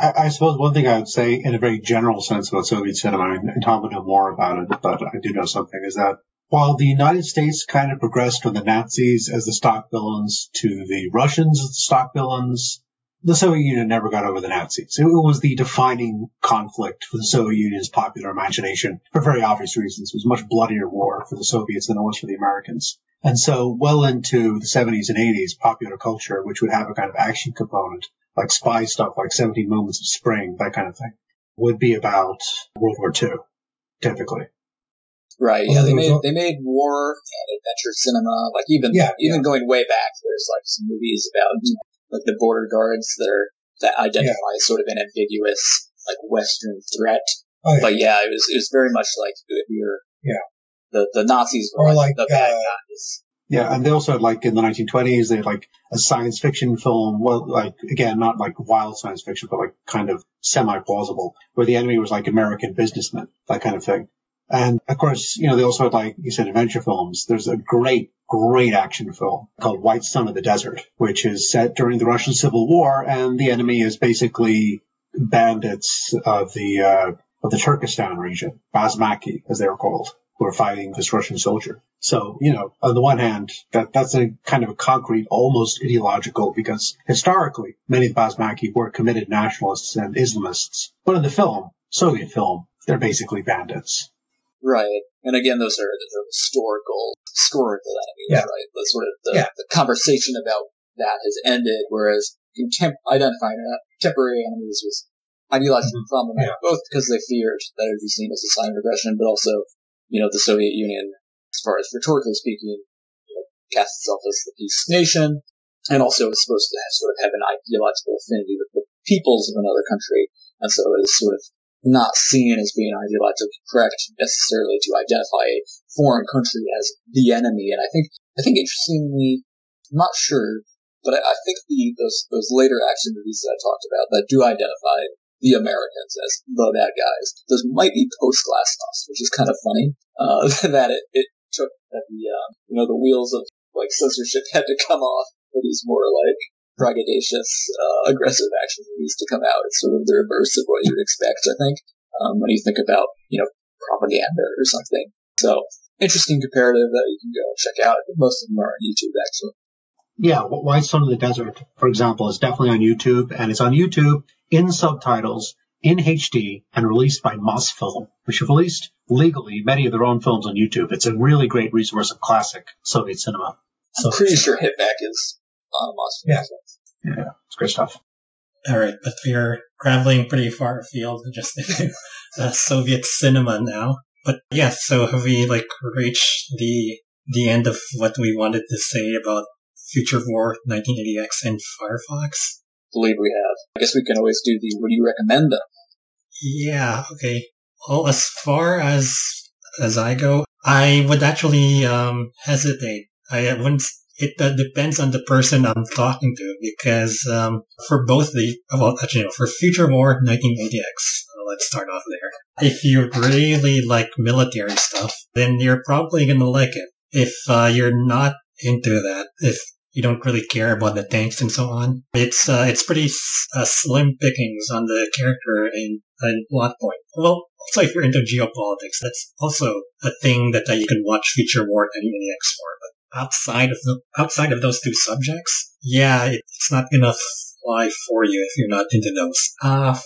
S3: I, I, suppose one thing I would say in a very general sense about Soviet cinema, and Tom would know more about it, but I do know something, is that while the United States kind of progressed from the Nazis as the stock villains to the Russians as the stock villains, the Soviet Union never got over the Nazis. It was the defining conflict for the Soviet Union's popular imagination for very obvious reasons. It was a much bloodier war for the Soviets than it was for the Americans. And so well into the 70s and 80s, popular culture, which would have a kind of action component, like spy stuff like 17 Moments of Spring, that kind of thing, would be about World War II. typically.
S1: Right. Yeah, they made they made war and adventure cinema. Like even
S3: Yeah,
S1: even going way back, there's like some movies about like the border guards that are that identify as sort of an ambiguous like Western threat.
S3: Oh, yeah.
S1: But yeah, it was it was very much like you're
S3: Yeah.
S1: the the Nazis were
S3: Or
S1: like,
S3: like,
S1: the bad
S3: uh,
S1: guys.
S3: Yeah, and they also like in the 1920s, they had like a science fiction film. Well, like again, not like wild science fiction, but like kind of semi-plausible, where the enemy was like American businessmen, that kind of thing. And of course, you know, they also had like you said, adventure films. There's a great, great action film called White Sun of the Desert, which is set during the Russian Civil War, and the enemy is basically bandits of the uh, of the Turkestan region, Basmachi, as they were called, who are fighting this Russian soldier. So, you know, on the one hand, that, that's a kind of a concrete, almost ideological, because historically, many of the Basmachi were committed nationalists and Islamists. But in the film, Soviet film, they're basically bandits.
S1: Right. And again, those are those are historical historical enemies,
S3: Yeah.
S1: right? The sort of the,
S3: Yeah.
S1: the conversation about that has ended, whereas contemp- identifying uh, contemporary enemies was ideologically problematic, both because they feared that it would be seen as a sign of aggression, but also, you know, the Soviet Union, as far as rhetorically speaking, you know, cast itself as the peace nation, and also is supposed to have, sort of have an ideological affinity with the peoples of another country, and so it is sort of not seen as being ideologically correct necessarily to identify a foreign country as the enemy. And I think, I think interestingly, I'm not sure, but I, I think the, those, those later action movies that I talked about that do identify the Americans as the bad guys, those might be post Glasnost, which is kind of funny, uh, that it, it took that the, uh, you know, the wheels of like censorship had to come off for these more like braggadocious, uh, aggressive action movies to come out. It's sort of the reverse of what you'd expect, I think, um, when you think about, you know, propaganda or something. So, interesting comparative that you can go check out. Most of them are on YouTube, actually.
S3: Yeah, White Sun of the Desert, for example, is definitely on YouTube, and it's on YouTube in subtitles in HD and released by Mosfilm, which have released legally many of their own films on YouTube. It's a really great resource of classic Soviet cinema.
S1: I'm pretty sure Hitback is on Monster.
S3: Yeah. Yeah, it's great stuff.
S2: All right, but we are traveling pretty far afield just into uh, Soviet cinema now. But yes, so have we like reached the the end of what we wanted to say about Future War 1980X and Firefox?
S1: Believe we have. I guess we can always do the would you recommend them?
S2: Yeah, okay. Well, as far as as I go, I would actually um, hesitate. I wouldn't. It uh, depends on the person I'm talking to because um, for both the well, actually, no, for Future War 1980X, uh, let's start off there. If you really like military stuff, then you're probably gonna like it. If uh, you're not into that, if you don't really care about the tanks and so on. It's uh, it's pretty uh, slim pickings on the character and, and plot point. Well, also if you're into geopolitics, that's also a thing that you can watch Future War and X for. But outside of the outside of those two subjects, yeah, it's not gonna fly for you if you're not into those. Uh,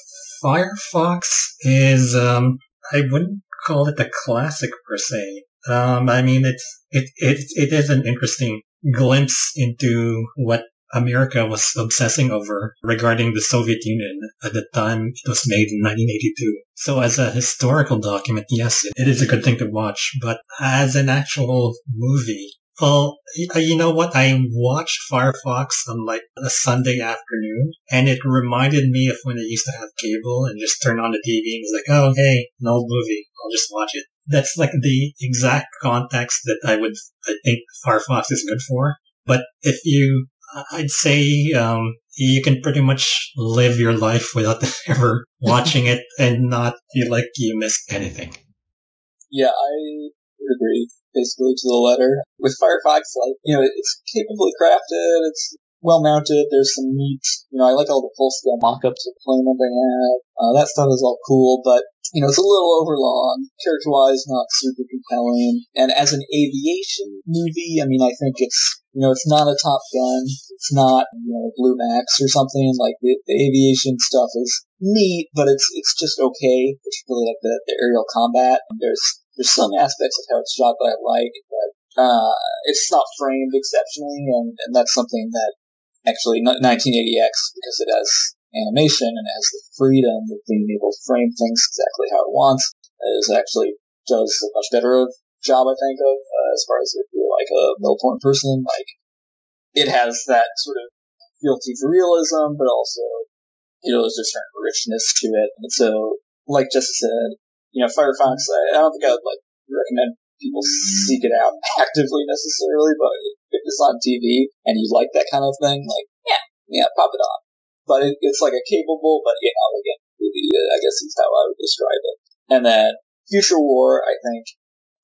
S2: Firefox is um, I wouldn't call it a classic per se. Um, I mean, it's it it it is an interesting glimpse into what America was obsessing over regarding the Soviet Union at the time it was made in 1982. So as a historical document, yes, it is a good thing to watch, but as an actual movie, well, you know what? I watched Firefox on like a Sunday afternoon, and it reminded me of when I used to have cable and just turn on the TV and was like, oh, hey, an old movie. I'll just watch it. That's like the exact context that I would, I think Firefox is good for. But if you, I'd say, um, you can pretty much live your life without ever watching it and not feel like you missed anything.
S1: Yeah, I agree basically to the letter. With Firefox, like, you know, it's capably crafted, it's well mounted, there's some neat, you know, I like all the full scale mock-ups of plane that they have. Uh, that stuff is all cool, but, you know, it's a little overlong. Character-wise, not super compelling. And as an aviation movie, I mean, I think it's, you know, it's not a Top Gun. It's not, you know, Blue Max or something. Like, the, the aviation stuff is neat, but it's, it's just okay, particularly like the, the aerial combat. There's, there's some aspects of how it's shot that I like, but uh, it's not framed exceptionally, and, and that's something that actually n- 1980X, because it has animation and has the freedom of being able to frame things exactly how it wants, is actually does a much better job, I think, of uh, as far as if you're like a Melbourne person, like it has that sort of fealty for realism, but also you know there's a certain richness to it. And so, like Jesse said, you know, Firefox, I, I don't think I'd like recommend people seek it out actively necessarily, but if it's on TV and you like that kind of thing, like yeah, yeah, pop it on. But it, it's like a capable, but you know, again, I guess is how I would describe it. And then Future War, I think,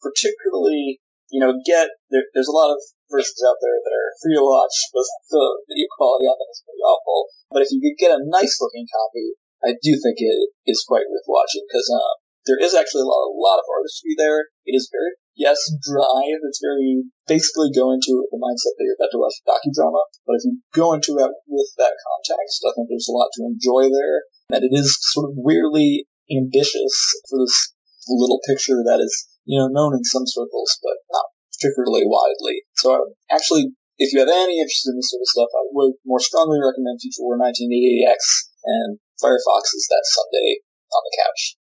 S1: particularly, you know, get there, there's a lot of versions out there that are free to watch, but the video quality on them is pretty awful. But if you could get a nice looking copy, I do think it is quite worth watching because um, there is actually a lot, a lot of artistry there. It is very, yes, dry. It's very basically go into the mindset that you're about to watch a docudrama. But if you go into it with that context, I think there's a lot to enjoy there. And it is sort of weirdly ambitious for this little picture that is, you know, known in some circles, but not particularly widely. So um, actually, if you have any interest in this sort of stuff, I would more strongly recommend Future War 1980X and Firefox's That Sunday on the Couch.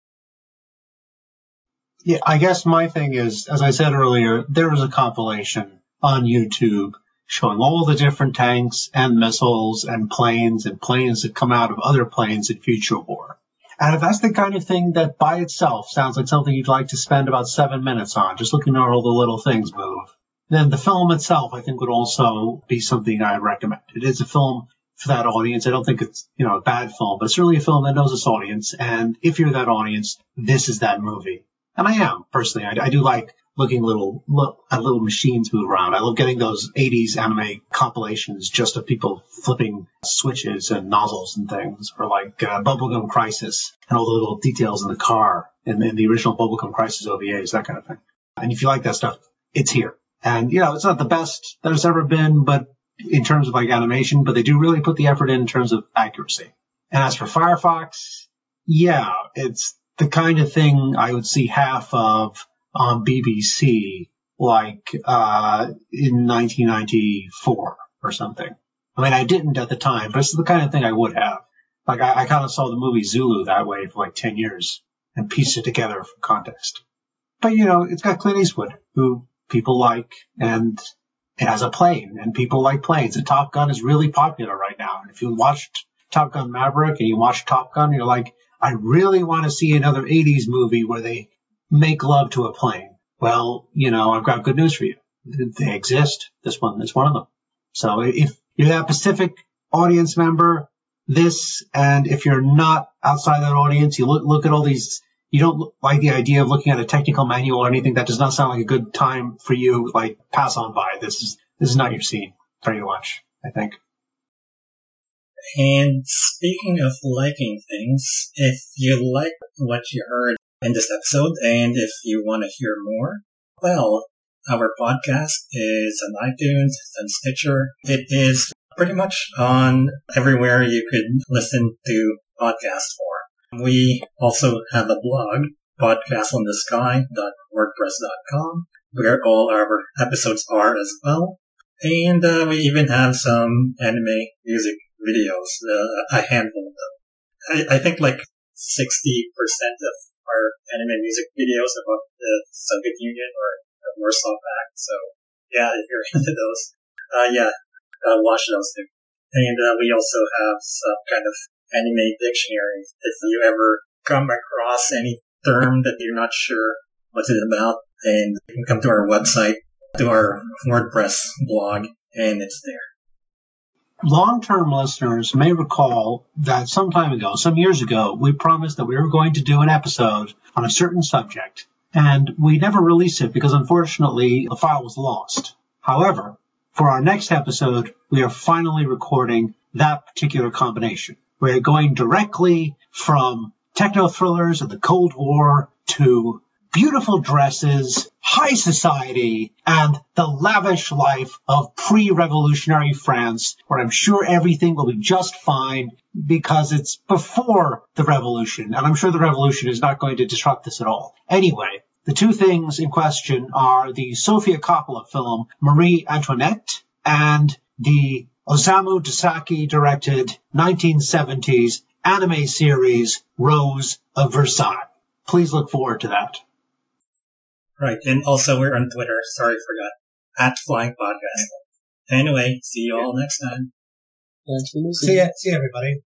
S3: Yeah, I guess my thing is, as I said earlier, there is a compilation on YouTube showing all the different tanks and missiles and planes and planes that come out of other planes in Future War. And if that's the kind of thing that by itself sounds like something you'd like to spend about seven minutes on, just looking at all the little things move, then the film itself, I think, would also be something I'd recommend. It is a film for that audience. I don't think it's, you know, a bad film, but it's really a film that knows its audience. And if you're that audience, this is that movie. And I am personally. I, I do like looking little look at little machines move around. I love getting those 80s anime compilations just of people flipping switches and nozzles and things, or like uh, Bubblegum Crisis and all the little details in the car and in the original Bubblegum Crisis OVAs, that kind of thing. And if you like that stuff, it's here. And you know, it's not the best there's ever been, but in terms of like animation, but they do really put the effort in, in terms of accuracy. And as for Firefox, yeah, it's the kind of thing I would see half of on BBC, like uh, in 1994 or something. I mean, I didn't at the time, but it's the kind of thing I would have. Like, I, I kind of saw the movie Zulu that way for like 10 years and pieced it together from context. But, you know, it's got Clint Eastwood, who people like, and it has a plane, and people like planes. And Top Gun is really popular right now. And if you watched Top Gun Maverick and you watch Top Gun, you're like, I really want to see another 80s movie where they make love to a plane. Well, you know, I've got good news for you. They exist. This one is one of them. So if you're that Pacific audience member, this, and if you're not outside that audience, you look, look at all these, you don't like the idea of looking at a technical manual or anything that does not sound like a good time for you, like pass on by. This is, this is not your scene for to watch, I think.
S2: And speaking of liking things, if you like what you heard in this episode, and if you want to hear more, well, our podcast is on iTunes, it's on Stitcher. It is pretty much on everywhere you could listen to podcasts for. We also have a blog, podcastleinthesky.wordpress.com, where all our episodes are as well. And uh, we even have some anime music videos, uh, a handful of them. I, I think like 60% of our anime music videos about the Soviet Union or the Warsaw Pact. So yeah, if you're into those, uh, yeah, uh, watch those too. And uh, we also have some kind of anime dictionary. If you ever come across any term that you're not sure what it's about, and you can come to our website, to our WordPress blog, and it's there
S3: long-term listeners may recall that some time ago, some years ago, we promised that we were going to do an episode on a certain subject, and we never released it because unfortunately the file was lost. However, for our next episode, we are finally recording that particular combination. We're going directly from techno thrillers of the Cold War to beautiful dresses, high society, and the lavish life of pre-revolutionary France, where I'm sure everything will be just fine because it's before the revolution, and I'm sure the revolution is not going to disrupt this at all. Anyway, the two things in question are the Sofia Coppola film Marie Antoinette and the Osamu Dezaki directed 1970s anime series Rose of Versailles. Please look forward to that.
S2: Right. And also we're on Twitter. Sorry, forgot. At Flying Podcast. Anyway, see you all next time.
S1: Thanks for.
S5: See ya, see ya, everybody.